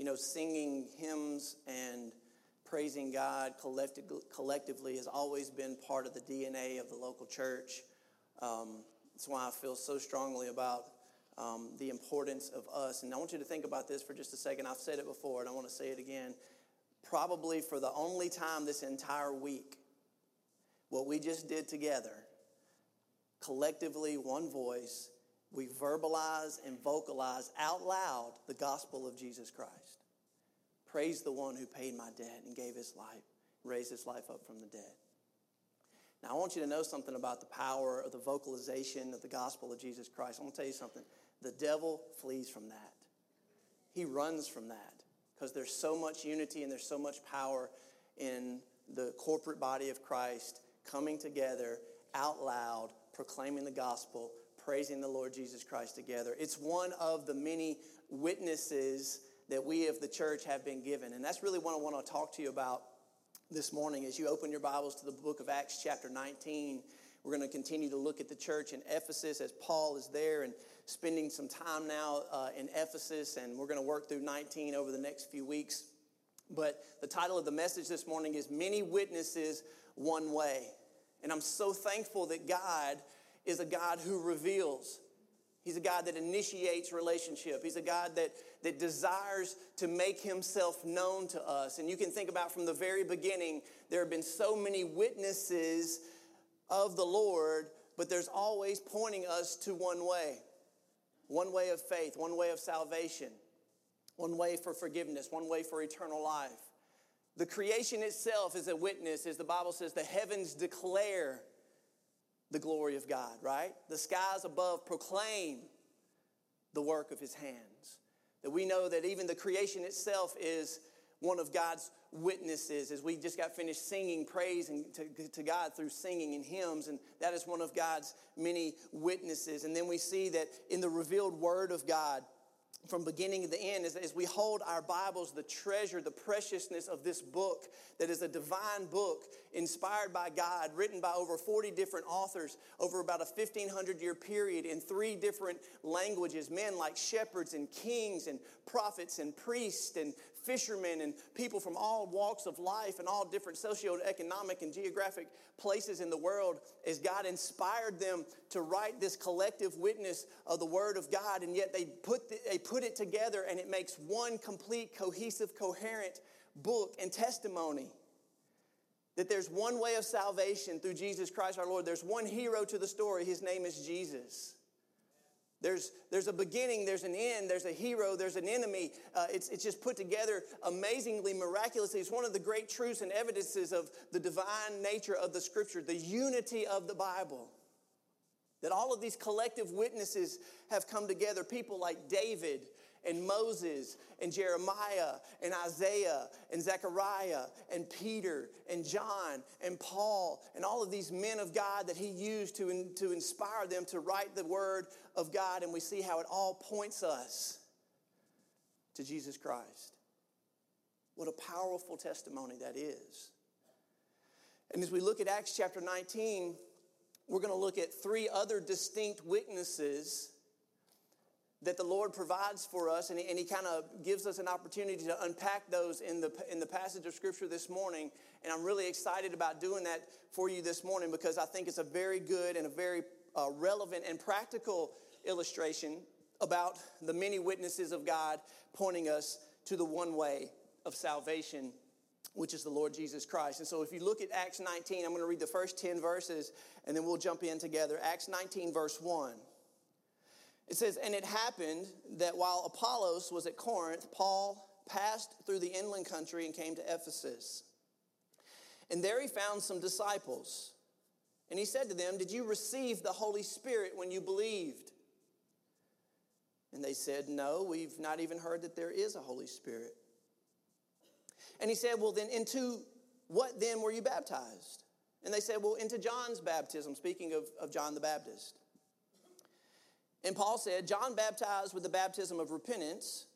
You know, singing hymns and praising God collectively has always been part of the DNA of the local church. Um, that's why I feel so strongly about um, the importance of us. And I want you to think about this for just a second. I've said it before, and I want to say it again. Probably for the only time this entire week, what we just did together, collectively, one voice, we verbalize and vocalize out loud the gospel of Jesus Christ. Praise the one who paid my debt and gave his life, raised his life up from the dead. Now, I want you to know something about the power of the vocalization of the gospel of Jesus Christ. I want to tell you something. The devil flees from that, he runs from that because there's so much unity and there's so much power in the corporate body of Christ coming together out loud, proclaiming the gospel, praising the Lord Jesus Christ together. It's one of the many witnesses that we of the church have been given. And that's really what I want to talk to you about this morning as you open your Bibles to the book of Acts, chapter 19. We're going to continue to look at the church in Ephesus as Paul is there and spending some time now uh, in Ephesus, and we're going to work through 19 over the next few weeks. But the title of the message this morning is Many Witnesses, One Way. And I'm so thankful that God is a God who reveals. He's a God that initiates relationship. He's a God that, that desires to make himself known to us. And you can think about from the very beginning, there have been so many witnesses of the Lord, but there's always pointing us to one way one way of faith, one way of salvation, one way for forgiveness, one way for eternal life. The creation itself is a witness, as the Bible says, the heavens declare the glory of God, right? The skies above proclaim the work of his hands. That we know that even the creation itself is one of God's witnesses as we just got finished singing praise to, to God through singing and hymns, and that is one of God's many witnesses. And then we see that in the revealed word of God, from beginning to the end as, as we hold our Bibles, the treasure, the preciousness of this book that is a divine book inspired by God, written by over 40 different authors over about a 1500 year period in three different languages. Men like shepherds and kings and prophets and priests and fishermen and people from all walks of life and all different socioeconomic and geographic places in the world as God inspired them to write this collective witness of the Word of God. And yet they put, the, they put it together and it makes one complete, cohesive, coherent book and testimony. That there's one way of salvation through Jesus Christ our Lord. There's one hero to the story. His name is Jesus. There's, there's a beginning, there's an end, there's a hero, there's an enemy. Uh, it's, it's just put together amazingly, miraculously. It's one of the great truths and evidences of the divine nature of the scripture, the unity of the Bible. That all of these collective witnesses have come together. People like David and Moses and Jeremiah and Isaiah and Zechariah and Peter and John and Paul and all of these men of God that he used to, to inspire them to write the word of God. And we see how it all points us to Jesus Christ. What a powerful testimony that is. And as we look at Acts chapter 19, we're going to look at three other distinct witnesses that the Lord provides for us, and He, he kind of gives us an opportunity to unpack those in the, in the passage of Scripture this morning. And I'm really excited about doing that for you this morning because I think it's a very good and a very uh, relevant and practical illustration about the many witnesses of God pointing us to the one way of salvation, which is the Lord Jesus Christ. And so if you look at Acts 19, I'm going to read the first 10 verses and then we'll jump in together. Acts 19, verse 1. It says, And it happened that while Apollos was at Corinth, Paul passed through the inland country and came to Ephesus. And there he found some disciples. And he said to them, Did you receive the Holy Spirit when you believed? And they said, No, we've not even heard that there is a Holy Spirit. And he said, Well, then, into what then were you baptized? And they said, Well, into John's baptism, speaking of, of John the Baptist. And Paul said, John baptized with the baptism of repentance,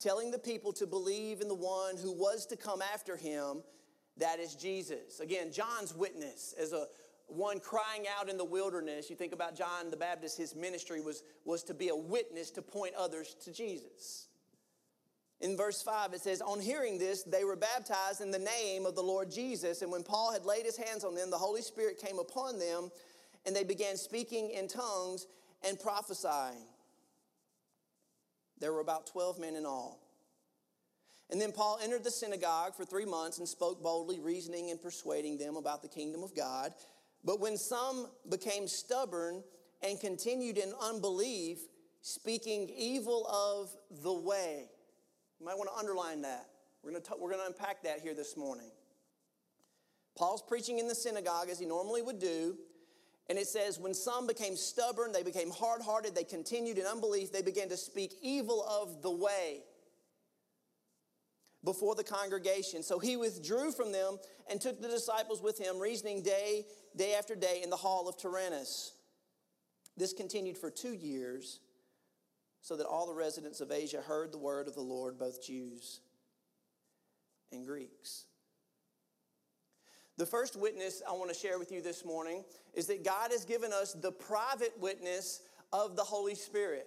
telling the people to believe in the one who was to come after him, that is Jesus. Again, John's witness as a one crying out in the wilderness. You think about John the Baptist, his ministry was, was to be a witness to point others to Jesus. In verse 5, it says, On hearing this, they were baptized in the name of the Lord Jesus. And when Paul had laid his hands on them, the Holy Spirit came upon them, and they began speaking in tongues and prophesying. There were about 12 men in all. And then Paul entered the synagogue for three months and spoke boldly, reasoning and persuading them about the kingdom of God. But when some became stubborn and continued in unbelief, speaking evil of the way, you might want to underline that. We're going to, we're going to unpack that here this morning. Paul's preaching in the synagogue as he normally would do. And it says, when some became stubborn, they became hard hearted, they continued in unbelief, they began to speak evil of the way before the congregation. So he withdrew from them and took the disciples with him, reasoning day, day after day in the hall of Tyrannus. This continued for two years, so that all the residents of Asia heard the word of the Lord, both Jews and Greeks. The first witness I want to share with you this morning is that God has given us the private witness of the Holy Spirit.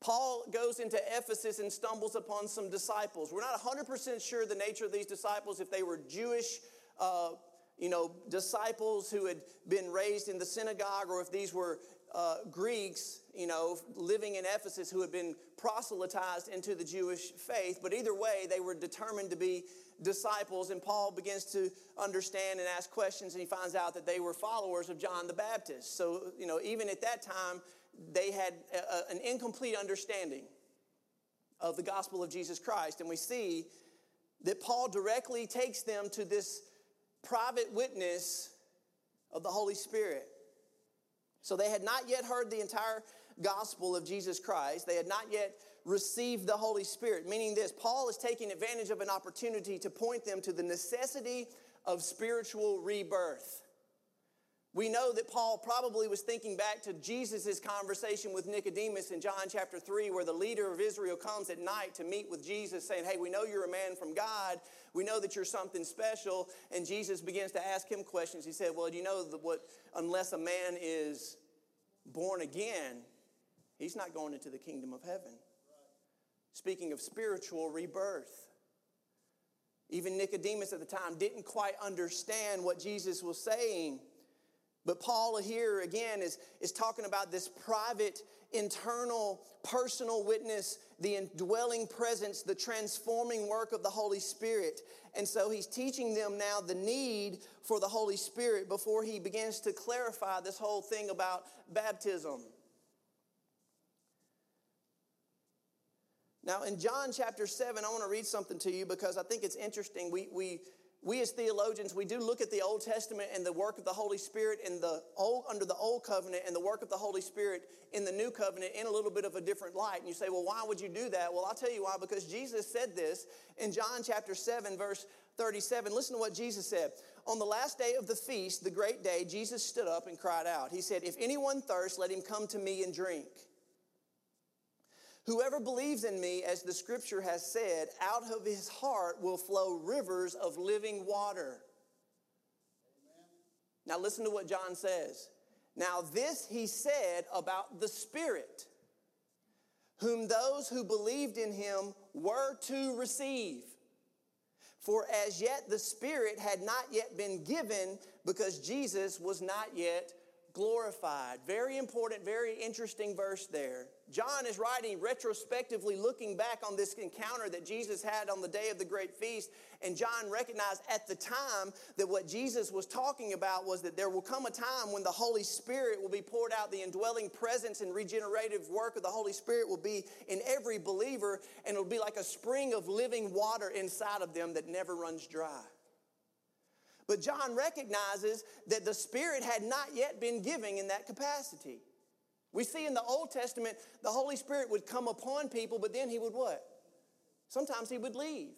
Paul goes into Ephesus and stumbles upon some disciples. We're not 100% sure the nature of these disciples, if they were Jewish, uh, you know, disciples who had been raised in the synagogue, or if these were uh, Greeks, you know, living in Ephesus who had been proselytized into the Jewish faith. But either way, they were determined to be disciples, and Paul begins to understand and ask questions, and he finds out that they were followers of John the Baptist. So, you know, even at that time, they had a, an incomplete understanding of the gospel of Jesus Christ. And we see that Paul directly takes them to this private witness of the Holy Spirit. So they had not yet heard the entire gospel of Jesus Christ. They had not yet received the Holy Spirit, meaning this Paul is taking advantage of an opportunity to point them to the necessity of spiritual rebirth. We know that Paul probably was thinking back to Jesus' conversation with Nicodemus in John chapter 3, where the leader of Israel comes at night to meet with Jesus, saying, Hey, we know you're a man from God. We know that you're something special. And Jesus begins to ask him questions. He said, Well, do you know that what, unless a man is born again, he's not going into the kingdom of heaven. Speaking of spiritual rebirth. Even Nicodemus at the time didn't quite understand what Jesus was saying. But Paul here again is, is talking about this private, internal, personal witness, the indwelling presence, the transforming work of the Holy Spirit. And so he's teaching them now the need for the Holy Spirit before he begins to clarify this whole thing about baptism. Now, in John chapter 7, I want to read something to you because I think it's interesting. We, we, we as theologians, we do look at the Old Testament and the work of the Holy Spirit in the old, under the Old Covenant and the work of the Holy Spirit in the New Covenant in a little bit of a different light. And you say, well, why would you do that? Well, I'll tell you why, because Jesus said this in John chapter 7, verse 37. Listen to what Jesus said. On the last day of the feast, the great day, Jesus stood up and cried out. He said, If anyone thirsts, let him come to me and drink. Whoever believes in me, as the scripture has said, out of his heart will flow rivers of living water. Now, listen to what John says. Now, this he said about the Spirit, whom those who believed in him were to receive. For as yet the Spirit had not yet been given because Jesus was not yet glorified. Very important, very interesting verse there. John is writing retrospectively, looking back on this encounter that Jesus had on the day of the great feast. And John recognized at the time that what Jesus was talking about was that there will come a time when the Holy Spirit will be poured out. The indwelling presence and regenerative work of the Holy Spirit will be in every believer, and it'll be like a spring of living water inside of them that never runs dry. But John recognizes that the Spirit had not yet been giving in that capacity. We see in the Old Testament, the Holy Spirit would come upon people, but then he would what? Sometimes he would leave.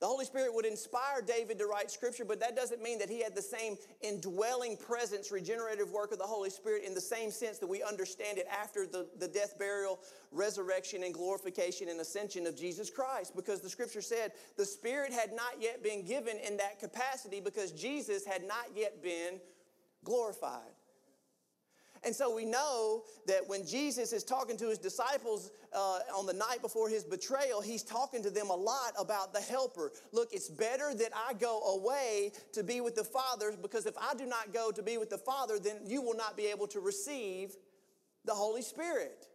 The Holy Spirit would inspire David to write scripture, but that doesn't mean that he had the same indwelling presence, regenerative work of the Holy Spirit in the same sense that we understand it after the, the death, burial, resurrection, and glorification and ascension of Jesus Christ. Because the scripture said the Spirit had not yet been given in that capacity because Jesus had not yet been glorified. And so we know that when Jesus is talking to his disciples uh, on the night before his betrayal, he's talking to them a lot about the helper. Look, it's better that I go away to be with the Father because if I do not go to be with the Father, then you will not be able to receive the Holy Spirit.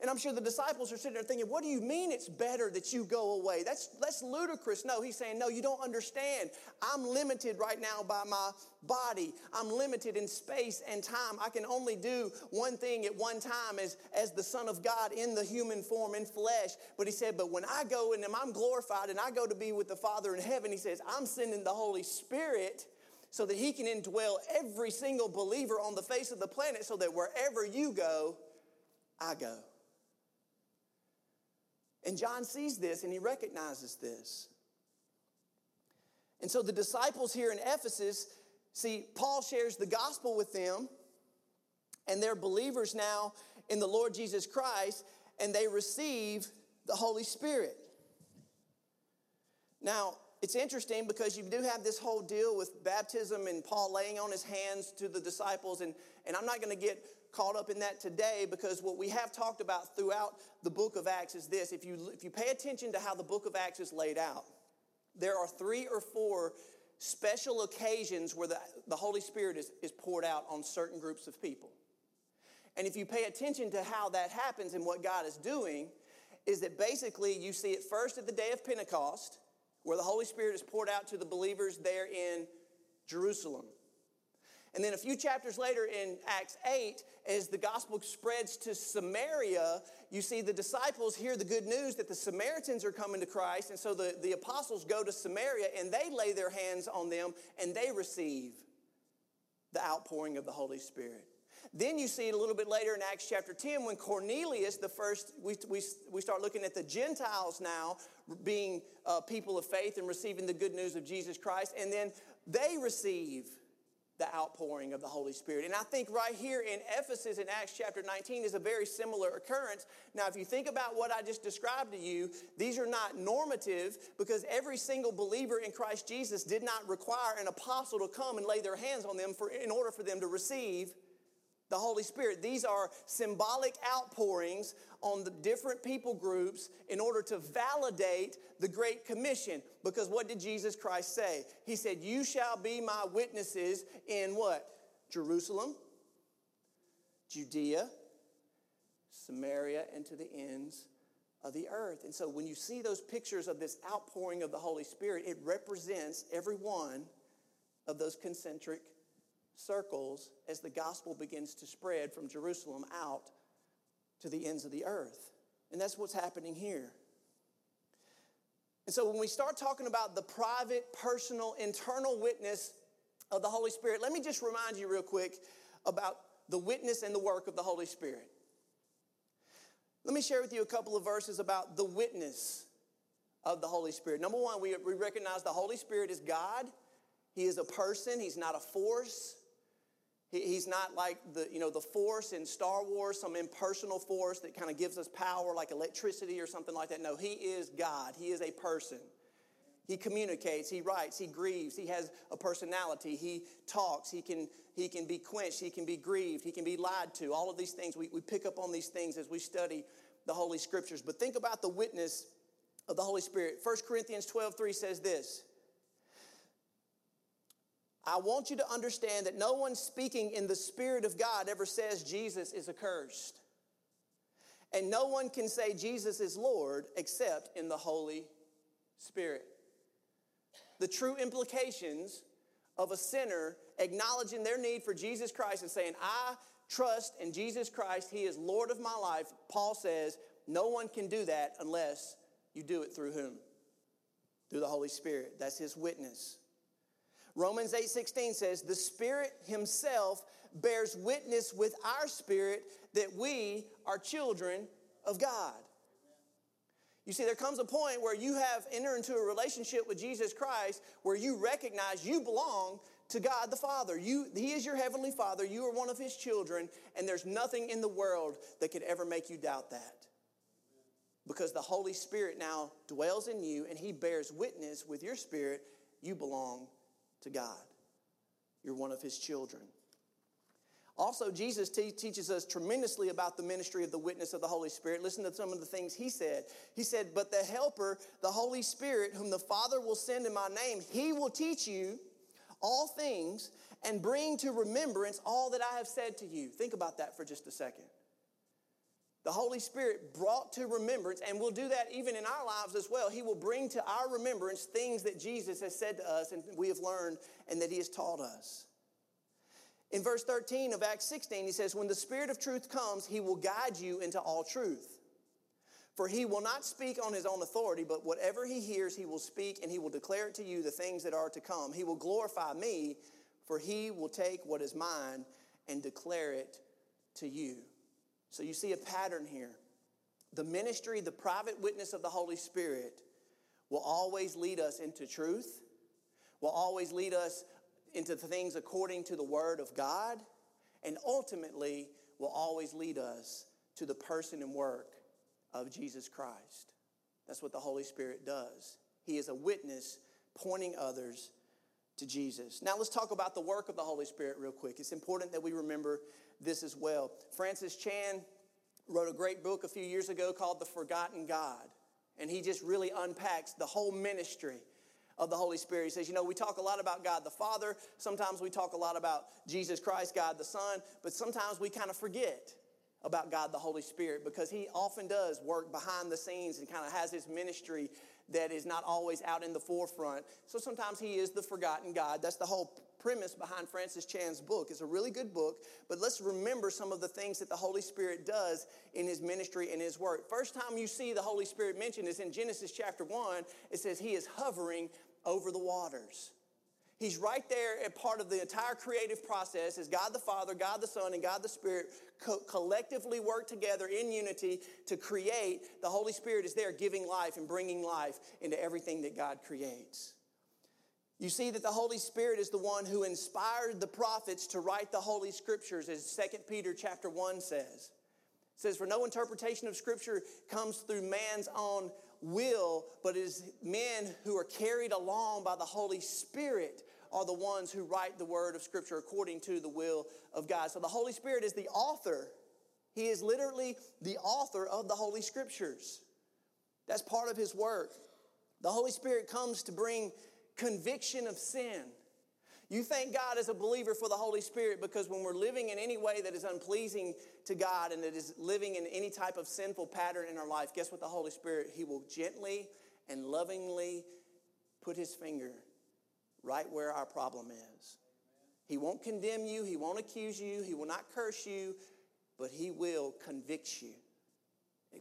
And I'm sure the disciples are sitting there thinking, what do you mean it's better that you go away? That's, that's ludicrous. No, he's saying, no, you don't understand. I'm limited right now by my body. I'm limited in space and time. I can only do one thing at one time as, as the Son of God in the human form, in flesh. But he said, but when I go and I'm glorified and I go to be with the Father in heaven, he says, I'm sending the Holy Spirit so that he can indwell every single believer on the face of the planet so that wherever you go, I go. And John sees this and he recognizes this. And so the disciples here in Ephesus, see, Paul shares the gospel with them, and they're believers now in the Lord Jesus Christ, and they receive the Holy Spirit. Now, it's interesting because you do have this whole deal with baptism and Paul laying on his hands to the disciples, and, and I'm not going to get caught up in that today because what we have talked about throughout the book of Acts is this. If you, if you pay attention to how the book of Acts is laid out, there are three or four special occasions where the, the Holy Spirit is, is poured out on certain groups of people. And if you pay attention to how that happens and what God is doing, is that basically you see it first at the day of Pentecost, where the Holy Spirit is poured out to the believers there in Jerusalem. And then a few chapters later in Acts 8, as the gospel spreads to Samaria, you see the disciples hear the good news that the Samaritans are coming to Christ. And so the, the apostles go to Samaria and they lay their hands on them and they receive the outpouring of the Holy Spirit. Then you see it a little bit later in Acts chapter 10 when Cornelius, the first, we, we, we start looking at the Gentiles now being uh, people of faith and receiving the good news of Jesus Christ. And then they receive the outpouring of the Holy Spirit. And I think right here in Ephesus in Acts chapter 19 is a very similar occurrence. Now, if you think about what I just described to you, these are not normative because every single believer in Christ Jesus did not require an apostle to come and lay their hands on them for, in order for them to receive the Holy Spirit. These are symbolic outpourings on the different people groups in order to validate the Great Commission. Because what did Jesus Christ say? He said, You shall be my witnesses in what? Jerusalem, Judea, Samaria, and to the ends of the earth. And so when you see those pictures of this outpouring of the Holy Spirit, it represents every one of those concentric circles as the gospel begins to spread from Jerusalem out to the ends of the earth. And that's what's happening here. And so when we start talking about the private, personal, internal witness of the Holy Spirit, let me just remind you real quick about the witness and the work of the Holy Spirit. Let me share with you a couple of verses about the witness of the Holy Spirit. Number one, we, recognize the Holy Spirit is God. He is a person, He's not a force. He's not like the, you know, the force in Star Wars, some impersonal force that kind of gives us power like electricity or something like that. No, he is God. He is a person. He communicates, he writes, he grieves, he has a personality, he talks, he can, he can be quenched, he can be grieved, he can be lied to. All of these things, we, we pick up on these things as we study the Holy Scriptures. But think about the witness of the Holy Spirit. 1 Corinthians 12 3 says this I want you to understand that no one speaking in the Spirit of God ever says Jesus is accursed. And no one can say Jesus is Lord except in the Holy Spirit. The true implications of a sinner acknowledging their need for Jesus Christ and saying, I trust in Jesus Christ, He is Lord of my life. Paul says, no one can do that unless you do it through whom? Through the Holy Spirit. That's His witness. Romans 8:16 says, "The Spirit himself bears witness with our spirit that we are children of God." You see, there comes a point where you have entered into a relationship with Jesus Christ where you recognize you belong to God the Father. You, he is your heavenly Father. You are one of His children, and there's nothing in the world that could ever make you doubt that. Because the Holy Spirit now dwells in you, and He bears witness with your spirit. You belong to God. You're one of his children. Also, Jesus te- teaches us tremendously about the ministry of the witness of the Holy Spirit. Listen to some of the things he said. He said, But the Helper, the Holy Spirit, whom the Father will send in my name, he will teach you all things and bring to remembrance all that I have said to you. Think about that for just a second. The Holy Spirit brought to remembrance, and will do that even in our lives as well. He will bring to our remembrance things that Jesus has said to us and we have learned and that He has taught us. In verse 13 of Acts 16, he says, When the Spirit of truth comes, he will guide you into all truth. For he will not speak on his own authority, but whatever he hears, he will speak, and he will declare to you the things that are to come. He will glorify me, for he will take what is mine and declare it to you. So you see a pattern here. The ministry, the private witness of the Holy Spirit will always lead us into truth, will always lead us into things according to the Word of God, and ultimately will always lead us to the person and work of Jesus Christ. That's what the Holy Spirit does. He is a witness pointing others to Jesus. Now let's talk about the work of the Holy Spirit real quick. It's important that we remember this as well. Francis Chan wrote a great book a few years ago called The Forgotten God, and he just really unpacks the whole ministry of the Holy Spirit. He says, you know, we talk a lot about God the Father. Sometimes we talk a lot about Jesus Christ, God the Son, but sometimes we kind of forget about God the Holy Spirit because he often does work behind the scenes and kind of has his ministry that is not always out in the forefront. So sometimes he is the forgotten God. That's the whole premise behind Francis Chan's book. It's a really good book, but let's remember some of the things that the Holy Spirit does in his ministry and his work. First time you see the Holy Spirit mentioned is in Genesis chapter 1. It says he is hovering over the waters. He's right there at part of the entire creative process as God the Father, God the Son, and God the Spirit co- collectively work together in unity to create. The Holy Spirit is there giving life and bringing life into everything that God creates. You see that the Holy Spirit is the one who inspired the prophets to write the Holy Scriptures, as 2 Peter chapter 1 says. It says, For no interpretation of Scripture comes through man's own will, but it is men who are carried along by the Holy Spirit are the ones who write the word of Scripture according to the will of God. So the Holy Spirit is the author. He is literally the author of the Holy Scriptures. That's part of his work. The Holy Spirit comes to bring conviction of sin. You thank God as a believer for the Holy Spirit because when we're living in any way that is unpleasing to God and that is living in any type of sinful pattern in our life, guess what the Holy Spirit, He will gently and lovingly put His finger right where our problem is. He won't condemn you, He won't accuse you, He will not curse you, but He will convict you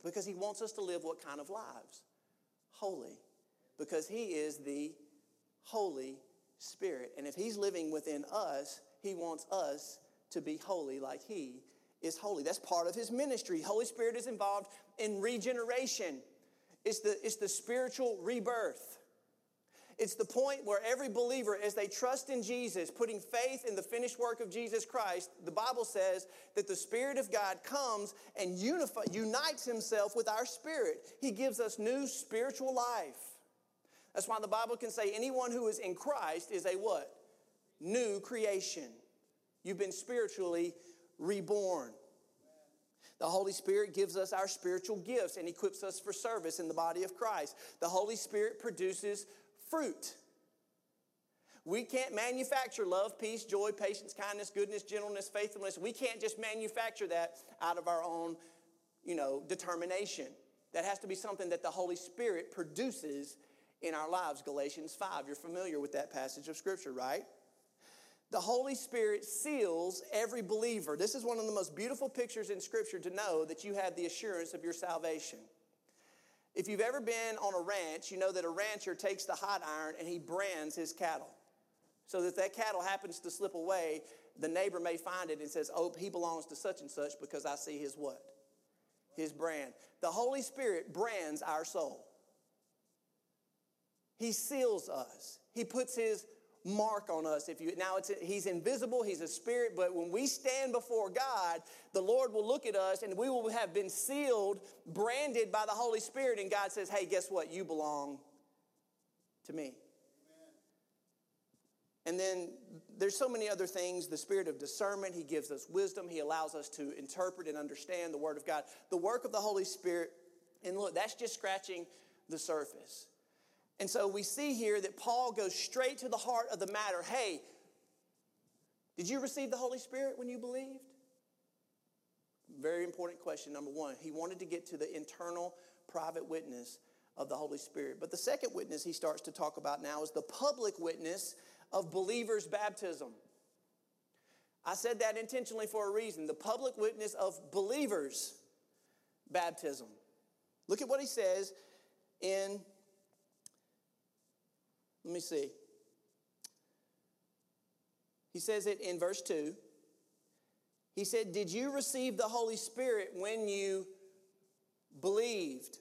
because He wants us to live what kind of lives? Holy. Because He is the Holy Spirit. And if He's living within us, He wants us to be holy like He is holy. That's part of His ministry. Holy Spirit is involved in regeneration, it's the, it's the spiritual rebirth. It's the point where every believer, as they trust in Jesus, putting faith in the finished work of Jesus Christ, the Bible says that the Spirit of God comes and unify, unites Himself with our spirit. He gives us new spiritual life. That's why the Bible can say anyone who is in Christ is a what? New creation. You've been spiritually reborn. The Holy Spirit gives us our spiritual gifts and equips us for service in the body of Christ. The Holy Spirit produces fruit. We can't manufacture love, peace, joy, patience, kindness, goodness, gentleness, faithfulness. We can't just manufacture that out of our own, you know, determination. That has to be something that the Holy Spirit produces in our lives. Galatians 5, you're familiar with that passage of Scripture, right? The Holy Spirit seals every believer. This is one of the most beautiful pictures in Scripture to know that you have the assurance of your salvation. If you've ever been on a ranch, you know that a rancher takes the hot iron and he brands his cattle. So that that cattle happens to slip away, the neighbor may find it and says, "Oh, he belongs to such and such because I see his what? His brand." The Holy Spirit brands our soul. He seals us. He puts his mark on us if you now it's he's invisible he's a spirit but when we stand before god the lord will look at us and we will have been sealed branded by the holy spirit and god says hey guess what you belong to me. And then there's so many other things the spirit of discernment, He gives us wisdom, He allows us to interpret and understand the Word of God. The work of the Holy Spirit, and look, that's just scratching the surface. And so we see here that Paul goes straight to the heart of the matter. Hey, did you receive the Holy Spirit when you believed? Very important question, number one. He wanted to get to the internal, private witness of the Holy Spirit. But the second witness he starts to talk about now is the public witness of believers' baptism. I said that intentionally for a reason. The public witness of believers' baptism. Look at what he says in, let me see. He says it in verse 2. He said, Did you receive the Holy Spirit when you believed?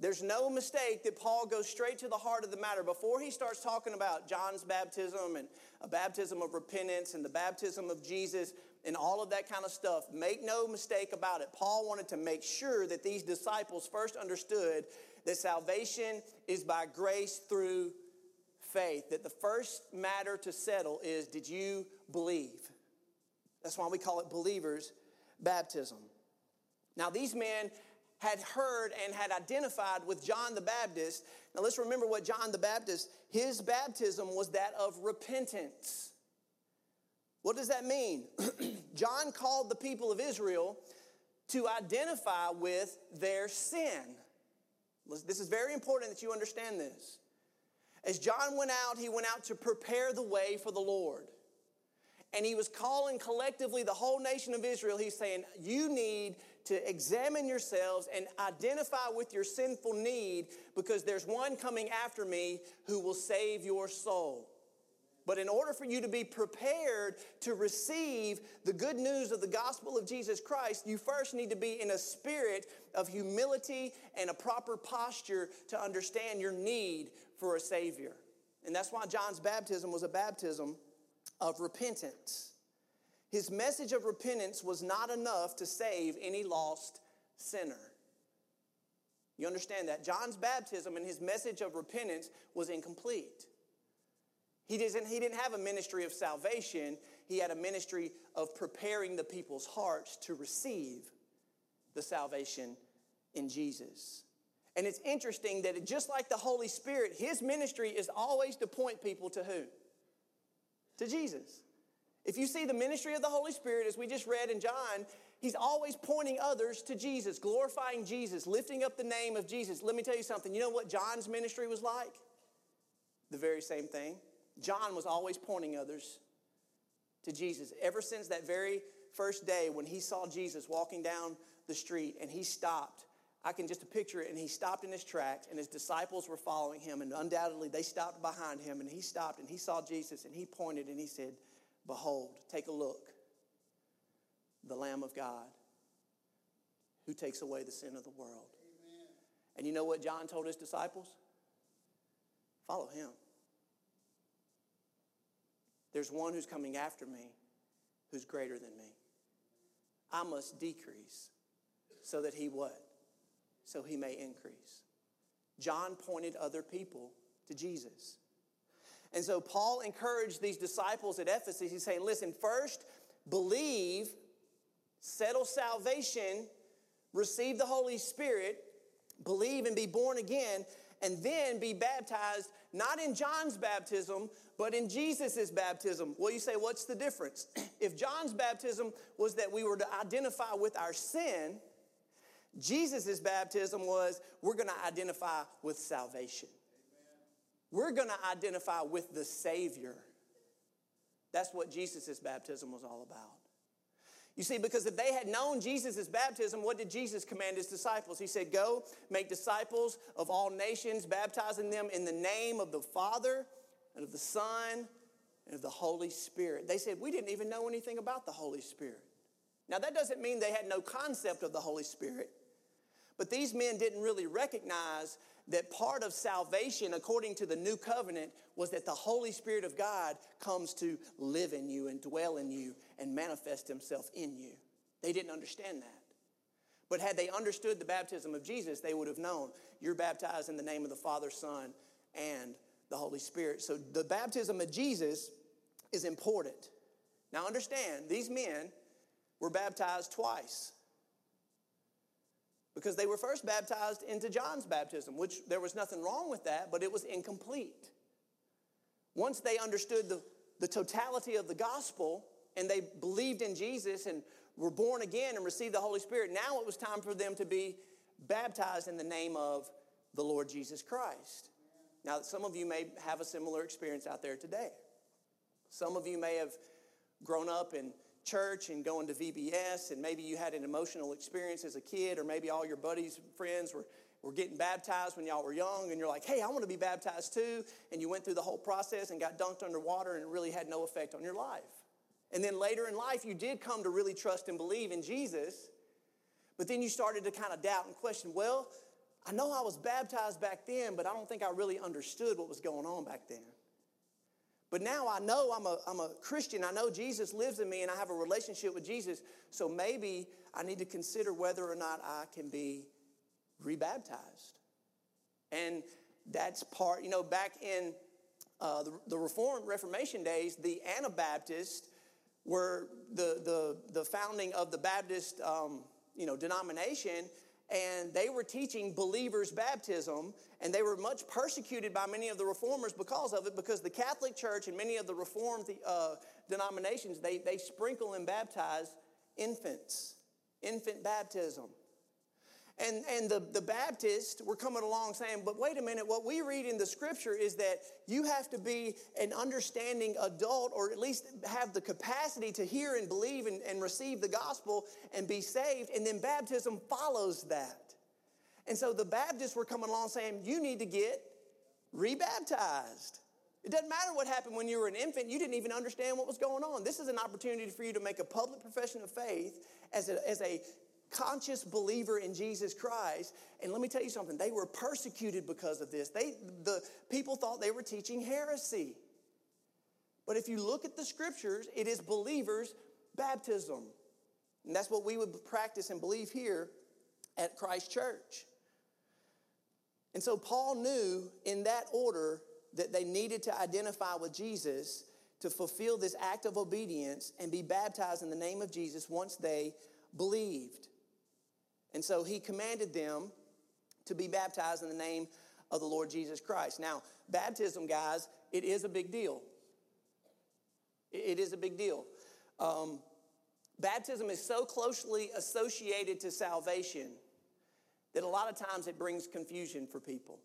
There's no mistake that Paul goes straight to the heart of the matter. Before he starts talking about John's baptism and a baptism of repentance and the baptism of Jesus and all of that kind of stuff, make no mistake about it. Paul wanted to make sure that these disciples first understood that salvation is by grace through faith. That the first matter to settle is did you believe? That's why we call it believers' baptism. Now, these men had heard and had identified with John the Baptist. Now let's remember what John the Baptist, his baptism was that of repentance. What does that mean? John called the people of Israel to identify with their sin. This is very important that you understand this. As John went out, he went out to prepare the way for the Lord. And he was calling collectively the whole nation of Israel. He's saying, You need to examine yourselves and identify with your sinful need because there's one coming after me who will save your soul. But in order for you to be prepared to receive the good news of the gospel of Jesus Christ, you first need to be in a spirit of humility and a proper posture to understand your need for a Savior. And that's why John's baptism was a baptism of repentance. His message of repentance was not enough to save any lost sinner. You understand that? John's baptism and his message of repentance was incomplete. He didn't, he didn't have a ministry of salvation, he had a ministry of preparing the people's hearts to receive the salvation in Jesus. And it's interesting that it, just like the Holy Spirit, his ministry is always to point people to who? To Jesus. If you see the ministry of the Holy Spirit, as we just read in John, he's always pointing others to Jesus, glorifying Jesus, lifting up the name of Jesus. Let me tell you something. You know what John's ministry was like? The very same thing. John was always pointing others to Jesus. Ever since that very first day when he saw Jesus walking down the street and he stopped, I can just picture it, and he stopped in his tracks, and his disciples were following him, and undoubtedly they stopped behind him, and he stopped and he saw Jesus, and he pointed and he said, Behold, take a look, the Lamb of God who takes away the sin of the world. Amen. And you know what John told his disciples? Follow him. There's one who's coming after me who's greater than me. I must decrease so that he what? So he may increase. John pointed other people to Jesus. And so Paul encouraged these disciples at Ephesus. He's saying, listen, first believe, settle salvation, receive the Holy Spirit, believe and be born again, and then be baptized, not in John's baptism, but in Jesus' baptism. Well, you say, what's the difference? if John's baptism was that we were to identify with our sin, Jesus' baptism was we're going to identify with salvation we're going to identify with the Savior. That's what Jesus' baptism was all about. You see, because if they had known Jesus' baptism, what did Jesus command his disciples? He said, Go, make disciples of all nations, baptizing them in the name of the Father and of the Son and of the Holy Spirit. They said, We didn't even know anything about the Holy Spirit. Now, that doesn't mean they had no concept of the Holy Spirit, but these men didn't really recognize that part of salvation, according to the new covenant, was that the Holy Spirit of God comes to live in you and dwell in you and manifest himself in you. They didn't understand that. But had they understood the baptism of Jesus, they would have known you're baptized in the name of the Father, Son, and the Holy Spirit. So the baptism of Jesus is important. Now understand, these men were baptized twice. Because they were first baptized into John's baptism, which there was nothing wrong with that, but it was incomplete. Once they understood the, the totality of the gospel and they believed in Jesus and were born again and received the Holy Spirit, now it was time for them to be baptized in the name of the Lord Jesus Christ. Now, some of you may have a similar experience out there today. Some of you may have grown up in church and going to VBS, and maybe you had an emotional experience as a kid, or maybe all your buddies, friends were, were getting baptized when y'all were young, and you're like, hey, I want to be baptized too. And you went through the whole process and got dunked underwater, and it really had no effect on your life. And then later in life, you did come to really trust and believe in Jesus, but then you started to kind of doubt and question, well, I know I was baptized back then, but I don't think I really understood what was going on back then. But now I know I'm a, I'm a Christian. I know Jesus lives in me and I have a relationship with Jesus. So maybe I need to consider whether or not I can be rebaptized. And that's part, you know, back in uh, the, the Reformed Reformation days, the Anabaptists were the, the, the founding of the Baptist, um, you know, denomination and they were teaching believers baptism and they were much persecuted by many of the reformers because of it because the catholic church and many of the reformed uh, denominations they, they sprinkle and baptize infants infant baptism and, and the, the Baptists were coming along saying, but wait a minute, what we read in the scripture is that you have to be an understanding adult or at least have the capacity to hear and believe and, and receive the gospel and be saved. And then baptism follows that. And so the Baptists were coming along saying, you need to get rebaptized. It doesn't matter what happened when you were an infant, you didn't even understand what was going on. This is an opportunity for you to make a public profession of faith as a, as a conscious believer in Jesus Christ. And let me tell you something, they were persecuted because of this. They, the people thought they were teaching heresy. But if you look at the scriptures, it is believers' baptism. And that's what we would practice and believe here at Christ Church. And so Paul knew in that order that they needed to identify with Jesus to fulfill this act of obedience and be baptized in the name of Jesus once they believed. And so he commanded them to be baptized in the name of the Lord Jesus Christ. Now, baptism, guys, it is a big deal. It is a big deal. Um, baptism is so closely associated to salvation that a lot of times it brings confusion for people.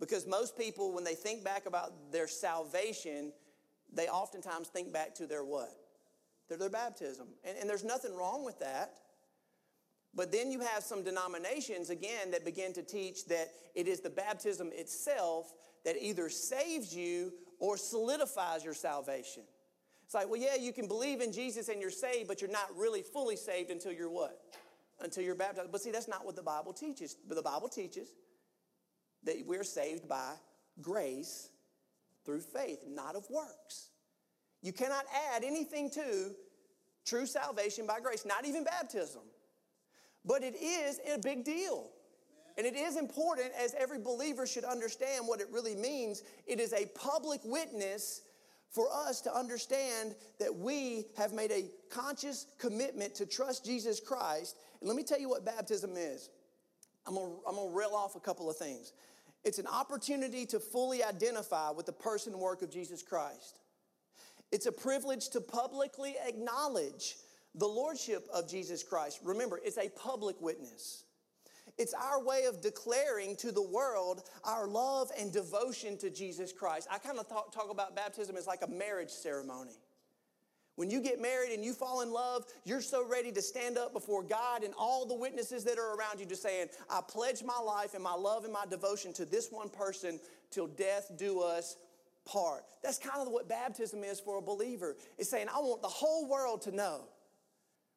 Because most people, when they think back about their salvation, they oftentimes think back to their what? Their, their baptism. And, and there's nothing wrong with that. But then you have some denominations, again, that begin to teach that it is the baptism itself that either saves you or solidifies your salvation. It's like, well, yeah, you can believe in Jesus and you're saved, but you're not really fully saved until you're what? Until you're baptized. But see, that's not what the Bible teaches. But the Bible teaches that we're saved by grace through faith, not of works. You cannot add anything to true salvation by grace, not even baptism. But it is a big deal. And it is important, as every believer should understand what it really means. It is a public witness for us to understand that we have made a conscious commitment to trust Jesus Christ. And let me tell you what baptism is. I'm gonna, I'm gonna rail off a couple of things. It's an opportunity to fully identify with the person and work of Jesus Christ. It's a privilege to publicly acknowledge the lordship of Jesus Christ. Remember, it's a public witness. It's our way of declaring to the world our love and devotion to Jesus Christ. I kind of talk, talk, about baptism as like a marriage ceremony. When you get married and you fall in love, you're so ready to stand up before God and all the witnesses that are around you, just saying, I pledge my life and my love and my devotion to this one person till death do us part. That's kind of what baptism is for a believer. It's saying, I want the whole world to know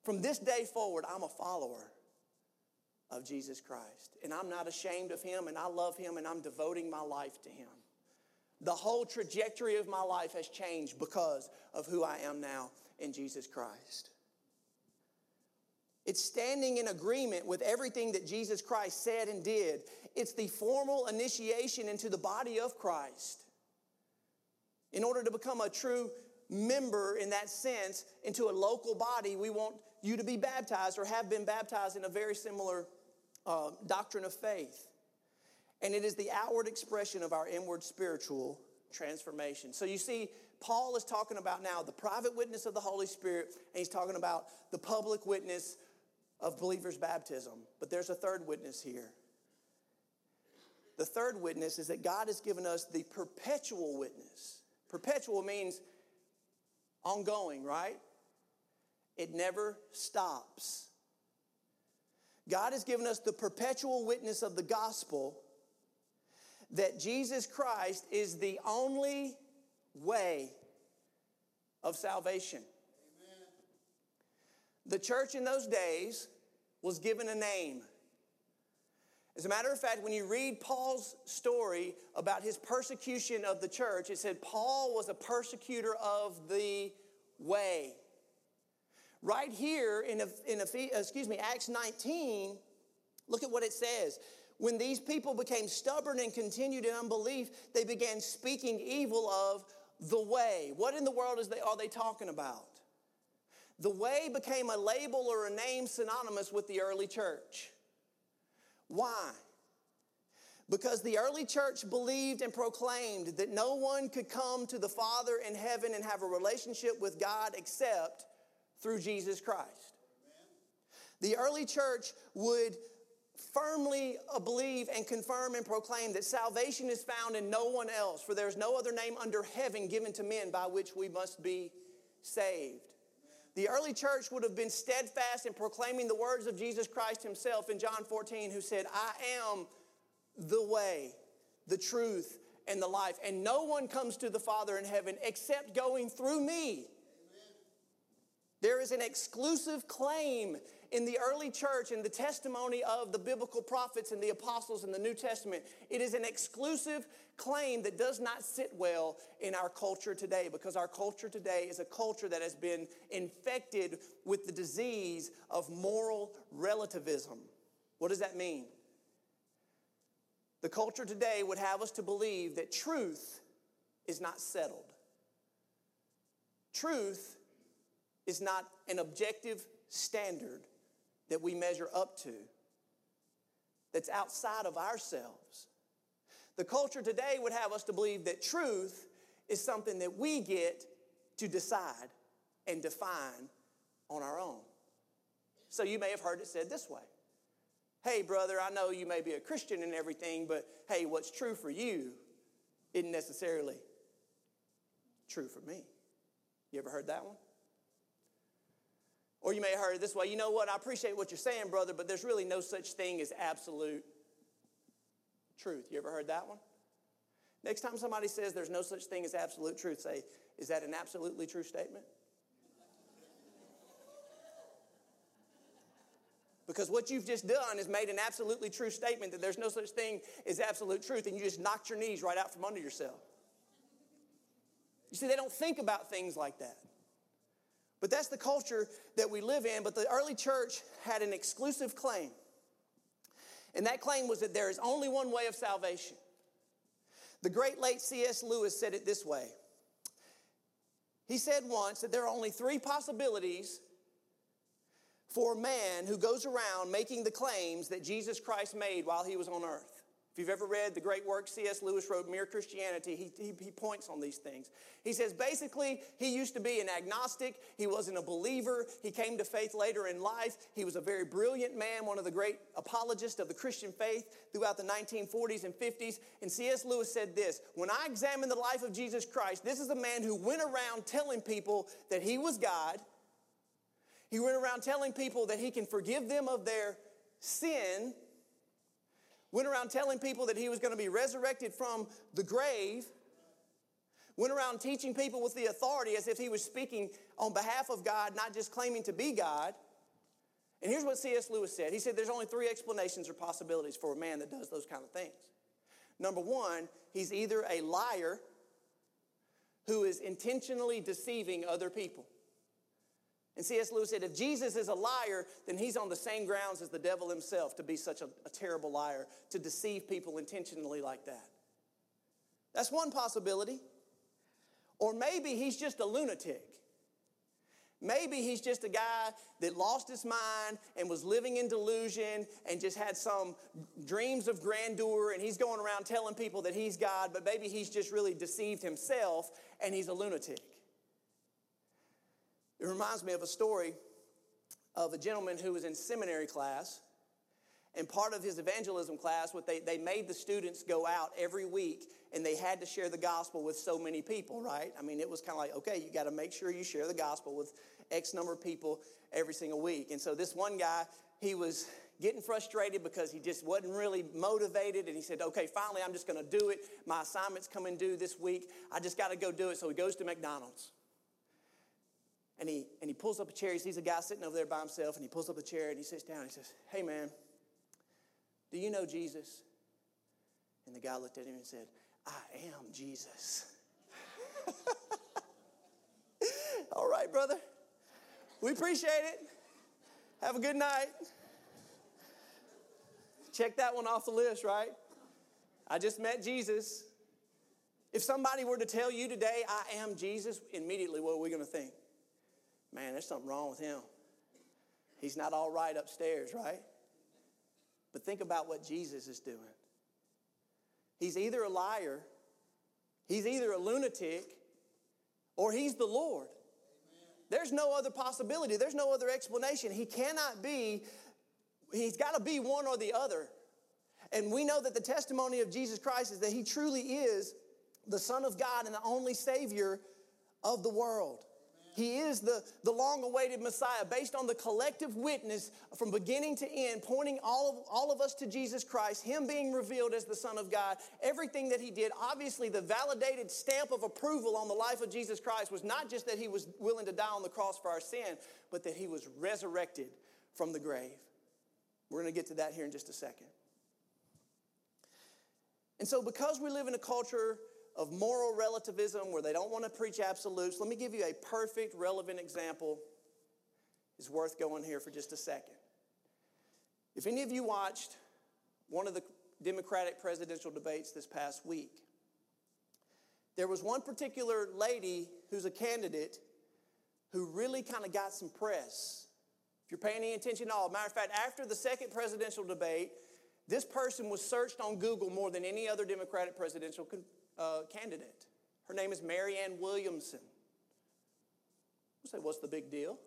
from this day forward, I'm a follower of Jesus Christ. And I'm not ashamed of him, and I love him, and I'm devoting my life to him. The whole trajectory of my life has changed because of who I am now in Jesus Christ. It's standing in agreement with everything that Jesus Christ said and did. It's the formal initiation into the body of Christ. In order to become a true member in that sense into a local body, we want you to be baptized or have been baptized in a very similar uh, doctrine of faith. And it is the outward expression of our inward spiritual transformation. So you see, Paul is talking about now the private witness of the Holy Spirit, and he's talking about the public witness of believers' baptism. But there's a third witness here. The third witness is that God has given us the perpetual witness. Perpetual means ongoing, right? It never stops. God has given us the perpetual witness of the gospel that Jesus Christ is the only way of salvation. Amen. The church in those days was given a name. As a matter of fact, when you read Paul's story about his persecution of the church, it said Paul was a persecutor of the way. Right here in, in excuse me, Acts 19, look at what it says. When these people became stubborn and continued in unbelief, they began speaking evil of the way. What in the world is they, are they talking about? The way became a label or a name synonymous with the early church. Why? Because the early church believed and proclaimed that no one could come to the Father in heaven and have a relationship with God except through Jesus Christ. The early church would firmly believe and confirm and proclaim that salvation is found in no one else, for there is no other name under heaven given to men by which we must be saved. The early church would have been steadfast in proclaiming the words of Jesus Christ himself in John 14, who said, I am the way, the truth, and the life. And no one comes to the Father in heaven except going through me. Amen. There is an exclusive claim in the early church and the testimony of the biblical prophets and the apostles in the New Testament. It is an exclusive claim that does not sit well in our culture today because our culture today is a culture that has been infected with the disease of moral relativism. What does that mean? The culture today would have us to believe that truth is not settled. Truth is not an objective standard that we measure up to that's outside of ourselves. The culture today would have us to believe that truth is something that we get to decide and define on our own. So you may have heard it said this way Hey, brother, I know you may be a Christian and everything, but hey, what's true for you isn't necessarily true for me. You ever heard that one? Or you may have heard it this way you know what? I appreciate what you're saying, brother, but there's really no such thing as absolute truth. You ever heard that one? Next time somebody says there's no such thing as absolute truth, say, is that an absolutely true statement? Because what you've just done is made an absolutely true statement that there's no such thing as absolute truth, and you just knocked your knees right out from under yourself. You see, they don't think about things like that. But that's the culture that we live in. But the early church had an exclusive claim. And that claim was that there is only one way of salvation. The great late C.S. Lewis said it this way He said once that there are only three possibilities for a man who goes around making the claims that Jesus Christ made while he was on earth. If you've ever read the great work C.S. Lewis wrote, Mere Christianity, he, he, he, points on these things. He says basically, he used to be an agnostic. He wasn't a believer. He came to faith later in life. He was a very brilliant man, one of the great apologists of the Christian faith throughout the 1940s and 50s. And C.S. Lewis said this When I examine the life of Jesus Christ, this is a man who went around telling people that he was God he went around telling people that he can forgive them of their sin. Went around telling people that he was going to be resurrected from the grave. Went around teaching people with the authority as if he was speaking on behalf of God, not just claiming to be God. And here's what C.S. Lewis said He said there's only three explanations or possibilities for a man that does those kind of things. Number one, he's either a liar who is intentionally deceiving other people. And C.S. Lewis said, if Jesus is a liar, then he's on the same grounds as the devil himself to be such a, a terrible liar, to deceive people intentionally like that. That's one possibility. Or maybe he's just a lunatic. Maybe he's just a guy that lost his mind and was living in delusion and just had some dreams of grandeur and he's going around telling people that he's God, but maybe he's just really deceived himself and he's a lunatic. It reminds me of a story of a gentleman who was in seminary class. And part of his evangelism class, what they, they made the students go out every week and they had to share the gospel with so many people, right? I mean, it was kind of like, okay, you got to make sure you share the gospel with X number of people every single week. And so this one guy, he was getting frustrated because he just wasn't really motivated. And he said, okay, finally, I'm just going to do it. My assignment's coming due this week. I just got to go do it. So he goes to McDonald's. And he, and he pulls up a chair. He sees a guy sitting over there by himself. And he pulls up a chair and he sits down. And he says, hey, man, do you know Jesus? And the guy looked at him and said, I am Jesus. All right, brother. We appreciate it. Have a good night. Check that one off the list, right? I just met Jesus. If somebody were to tell you today, I am Jesus, immediately what are we going to think? Man, there's something wrong with him. He's not all right upstairs, right? But think about what Jesus is doing. He's either a liar, he's either a lunatic, or he's the Lord. There's no other possibility. There's no other explanation. He cannot be, he's got to be one or the other. And we know that the testimony of Jesus Christ is that he truly is the Son of God and the only Savior of the world. He is the, the long awaited Messiah based on the collective witness from beginning to end, pointing all of, all of us to Jesus Christ, Him being revealed as the Son of God, everything that He did. Obviously, the validated stamp of approval on the life of Jesus Christ was not just that He was willing to die on the cross for our sin, but that He was resurrected from the grave. We're going to get to that here in just a second. And so, because we live in a culture of moral relativism where they don't want to preach absolutes, let me give you a perfect, relevant example. Is worth going here for just a second. If any of you watched one of the Democratic presidential debates this past week, there was one particular lady who's a candidate who really kind of got some press. If you're paying any attention at all, matter of fact, after the second presidential debate, this person was searched on Google more than any other Democratic presidential uh, candidate. Her name is Marianne Williamson. You say, what's the big deal?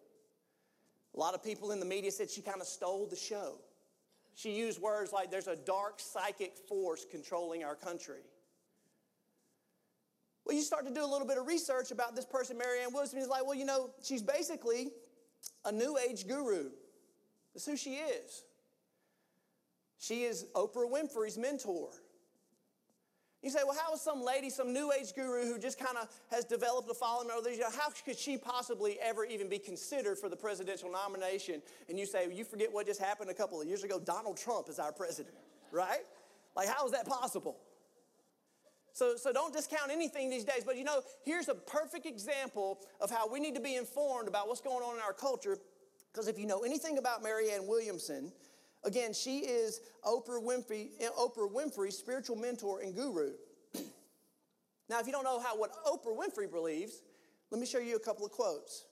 A lot of people in the media said she kind of stole the show. She used words like, there's a dark psychic force controlling our country. Well, you start to do a little bit of research about this person, Marianne Williamson. He's like, well, you know, she's basically a new age guru. That's who she is. She is Oprah Winfrey's mentor. You say, well, how is some lady, some new age guru who just kind of has developed a following over these, how could she possibly ever even be considered for the presidential nomination? And you say, well, you forget what just happened a couple of years ago? Donald Trump is our president, right? Like, how is that possible? So, so don't discount anything these days. But you know, here's a perfect example of how we need to be informed about what's going on in our culture. Because if you know anything about Marianne Williamson, Again, she is Oprah Winfrey, Oprah Winfrey's spiritual mentor and guru. now, if you don't know how what Oprah Winfrey believes, let me show you a couple of quotes.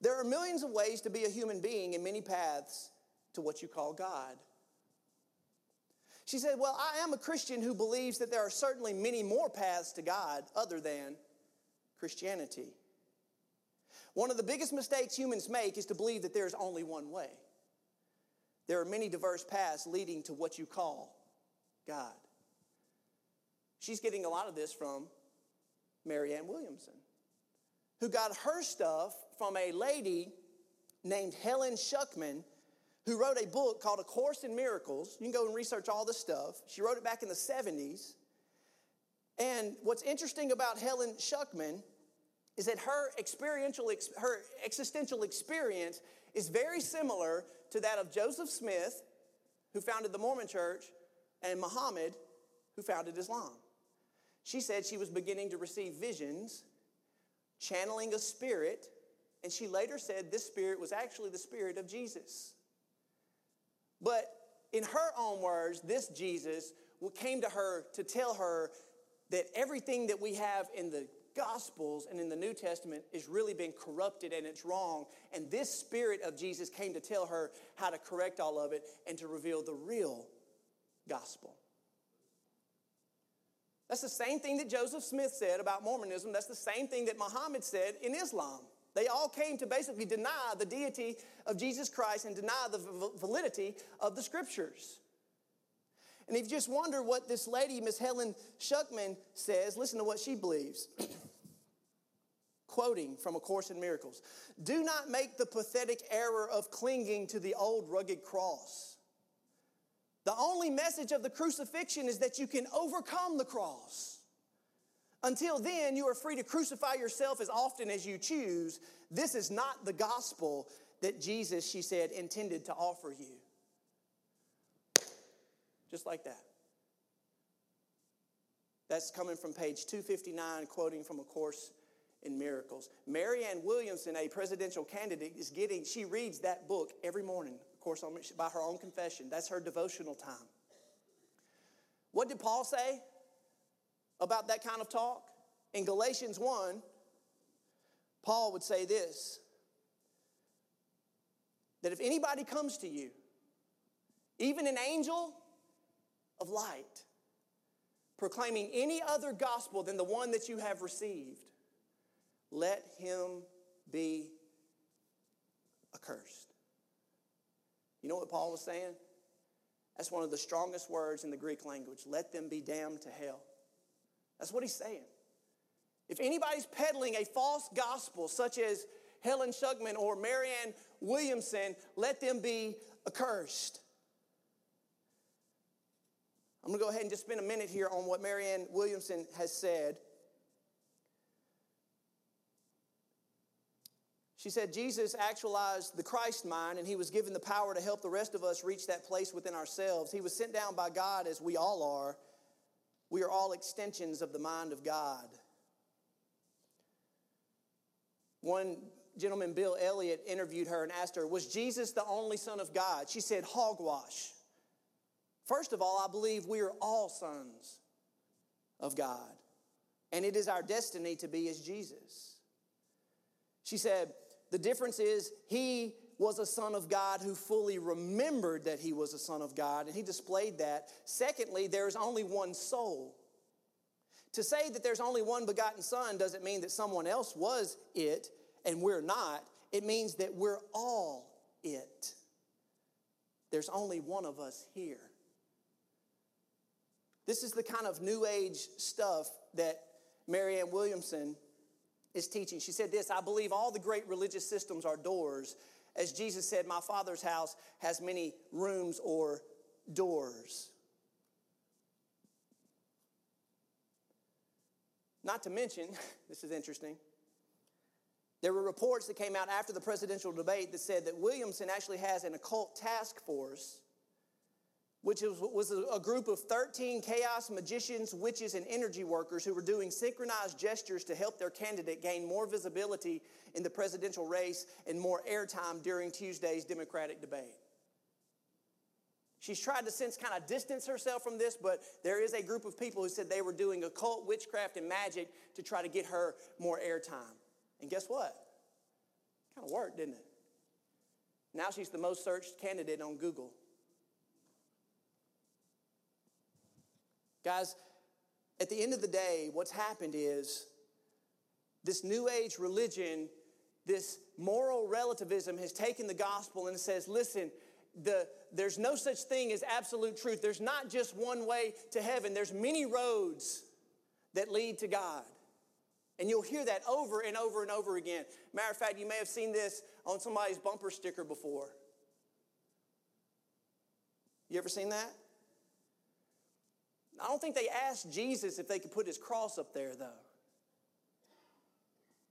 There are millions of ways to be a human being and many paths to what you call God. She said, Well, I am a Christian who believes that there are certainly many more paths to God other than Christianity. One of the biggest mistakes humans make is to believe that there is only one way. There are many diverse paths leading to what you call God. She's getting a lot of this from Marianne Williamson, who got her stuff from a lady named Helen Schucman, who wrote a book called A Course in Miracles. You can go and research all this stuff. She wrote it back in the 70s. And what's interesting about Helen Schucman is that her experiential, her existential experience is very similar to that of Joseph Smith, who founded the Mormon church, and Muhammad, who founded Islam. She said she was beginning to receive visions, channeling a spirit, And she later said this spirit was actually the spirit of Jesus. But in her own words, this Jesus came to her to tell her that everything that we have in the Gospels and in the New Testament is really been corrupted and it's wrong. And this Spirit of Jesus came to tell her how to correct all of it and to reveal the real gospel. That's the same thing that Joseph Smith said about Mormonism. That's the same thing that Muhammad said in Islam. They all came to basically deny the deity of Jesus Christ and deny the validity of the scriptures. And if you just wonder what this lady, Miss Helen Schucman, says, listen to what she believes. Quoting from A Course in Miracles Do not make the pathetic error of clinging to the old rugged cross. The only message of the crucifixion is that you can overcome the cross. Until then, you are free to crucify yourself as often as you choose. This is not the gospel that Jesus, she said, intended to offer you. Just like that. That's coming from page 259, quoting from A Course in Miracles. Marianne Williamson, a presidential candidate, is getting, she reads that book every morning, of course, by her own confession. That's her devotional time. What did Paul say about that kind of talk? In Galatians 1, Paul would say this that if anybody comes to you, even an angel of light, proclaiming any other gospel than the one that you have received, let him be accursed. You know what Paul was saying? That's one of the strongest words in the Greek language. Let them be damned to hell. That's what he's saying. If anybody's peddling a false gospel, such as Helen Schucman or Marianne Williamson, let them be accursed. I'm going to go ahead and just spend a minute here on what Marianne Williamson has said. She said Jesus actualized the Christ mind and he was given the power to help the rest of us reach that place within ourselves. He was sent down by God as we all are. We are all extensions of the mind of God. One gentleman, Bill Elliott, interviewed her and asked her, Was Jesus the only Son of God? She said, Hogwash. First of all, I believe we are all sons of God, and it is our destiny to be as Jesus. She said, The difference is he was a son of God who fully remembered that he was a son of God, and he displayed that. Secondly, there is only one soul. To say that there's only one begotten son doesn't mean that someone else was it and we're not. It means that we're all it. There's only one of us here. This is the kind of new age stuff that Marianne Williamson is teaching. She said this I believe all the great religious systems are doors. As Jesus said, My Father's house has many rooms or doors. Not to mention, this is interesting, there were reports that came out after the presidential debate that said that Williamson actually has an occult task force which was a group of 13 chaos magicians, witches, and energy workers who were doing synchronized gestures to help their candidate gain more visibility in the presidential race and more airtime during Tuesday's Democratic debate. She's tried to since kind of distance herself from this, but there is a group of people who said they were doing occult witchcraft and magic to try to get her more airtime. And guess what? Kind of worked, didn't it? Now she's the most searched candidate on Google. Guys, at the end of the day, what's happened is this new age religion, this moral relativism has taken the gospel and says, listen, the, there's no such thing as absolute truth. There's not just one way to heaven, there's many roads that lead to God. And you'll hear that over and over and over again. Matter of fact, you may have seen this on somebody's bumper sticker before. You ever seen that? I don't think they asked Jesus if they could put his cross up there, though.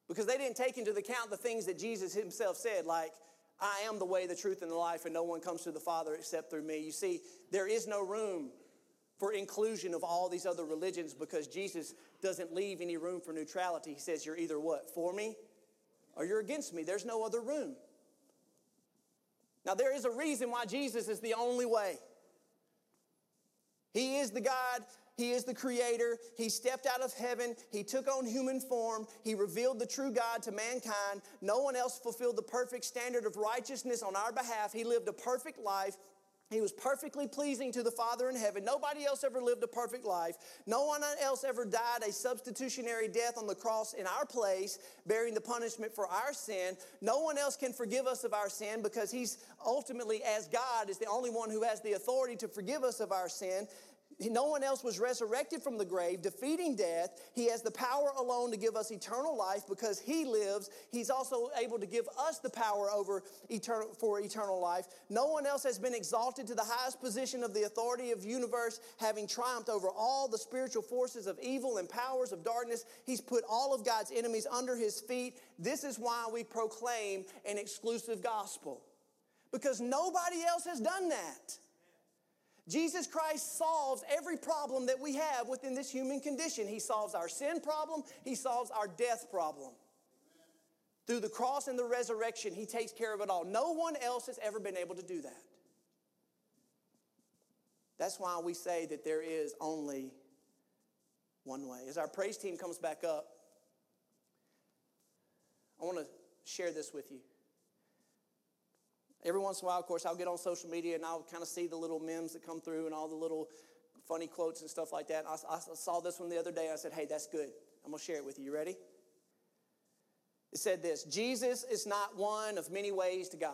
Because they didn't take into account the things that Jesus himself said, like, I am the way, the truth, and the life, and no one comes to the Father except through me. You see, there is no room for inclusion of all these other religions because Jesus doesn't leave any room for neutrality. He says, You're either what? For me or you're against me. There's no other room. Now, there is a reason why Jesus is the only way. He is the God, He is the Creator. He stepped out of heaven, He took on human form, He revealed the true God to mankind. No one else fulfilled the perfect standard of righteousness on our behalf. He lived a perfect life. He was perfectly pleasing to the Father in heaven. Nobody else ever lived a perfect life. No one else ever died a substitutionary death on the cross in our place, bearing the punishment for our sin. No one else can forgive us of our sin because He's ultimately, as God, is the only one who has the authority to forgive us of our sin. No one else was resurrected from the grave, defeating death. He has the power alone to give us eternal life because he lives. He's also able to give us the power over eternal, for eternal life. No one else has been exalted to the highest position of the authority of the universe, having triumphed over all the spiritual forces of evil and powers of darkness. He's put all of God's enemies under his feet. This is why we proclaim an exclusive gospel because nobody else has done that. Jesus Christ solves every problem that we have within this human condition. He solves our sin problem, He solves our death problem. Through the cross and the resurrection, He takes care of it all. No one else has ever been able to do that. That's why we say that there is only one way. As our praise team comes back up, I want to share this with you. Every once in a while, of course, I'll get on social media and I'll kind of see the little memes that come through and all the little funny quotes and stuff like that. I, I saw this one the other day. I said, hey, that's good. I'm going to share it with you. You ready? It said this Jesus is not one of many ways to God,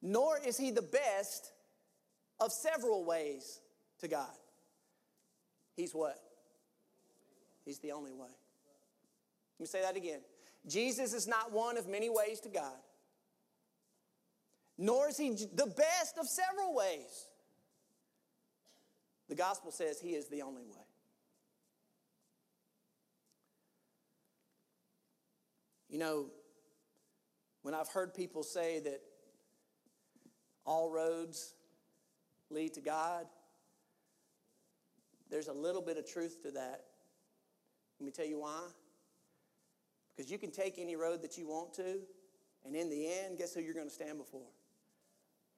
nor is he the best of several ways to God. He's what? He's the only way. Let me say that again. Jesus is not one of many ways to God, nor is he the best of several ways. The gospel says he is the only way. You know, when I've heard people say that all roads lead to God, there's a little bit of truth to that. Let me tell you why. Because you can take any road that you want to, and in the end, guess who you're going to stand before?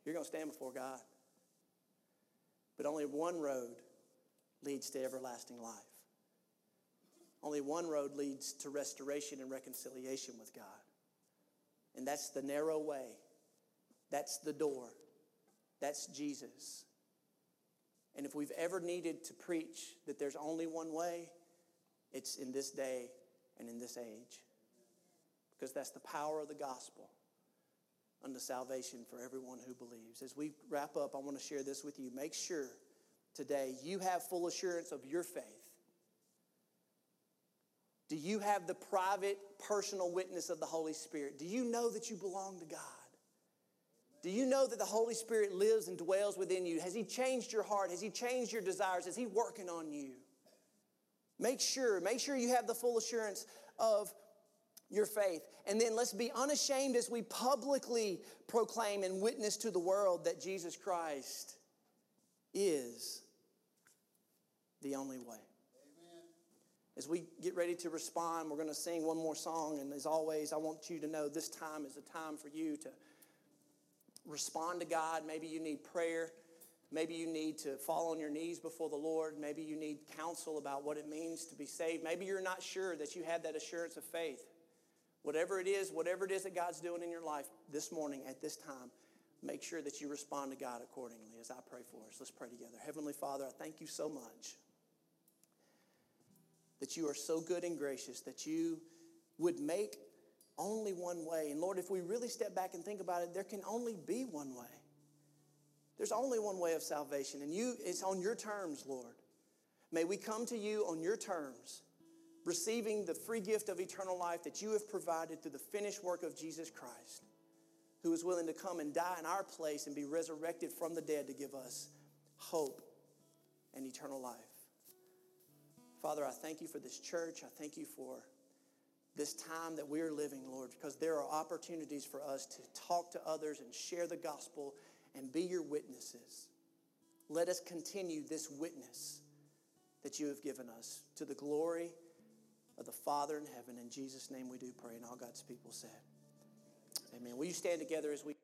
You're going to stand before God. But only one road leads to everlasting life. Only one road leads to restoration and reconciliation with God. And that's the narrow way. That's the door. That's Jesus. And if we've ever needed to preach that there's only one way, it's in this day and in this age. Because that's the power of the gospel unto salvation for everyone who believes. As we wrap up, I want to share this with you. Make sure today you have full assurance of your faith. Do you have the private, personal witness of the Holy Spirit? Do you know that you belong to God? Do you know that the Holy Spirit lives and dwells within you? Has He changed your heart? Has He changed your desires? Is He working on you? Make sure, make sure you have the full assurance of your faith. And then let's be unashamed as we publicly proclaim and witness to the world that Jesus Christ is the only way. As we get ready to respond, we're going to sing one more song. And as always, I want you to know this time is a time for you to respond to God. Maybe you need prayer. Maybe you need to fall on your knees before the Lord. Maybe you need counsel about what it means to be saved. Maybe you're not sure that you have that assurance of faith. Whatever it is, whatever it is that God's doing in your life this morning at this time, make sure that you respond to God accordingly as I pray for us. Let's pray together. Heavenly Father, I thank you so much that you are so good and gracious that you would make only one way. And Lord, if we really step back and think about it, there can only be one way. There's only one way of salvation, and you it's on your terms, Lord. May we come to you on your terms receiving the free gift of eternal life that you have provided through the finished work of Jesus Christ, who was willing to come and die in our place and be resurrected from the dead to give us hope and eternal life. Father, I thank you for this church. I thank you for this time that we're living, Lord, because there are opportunities for us to talk to others and share the gospel and be your witnesses. Let us continue this witness that you have given us to the glory of the Father in heaven. In Jesus' name we do pray. And all God's people said, Amen. Will you stand together as we.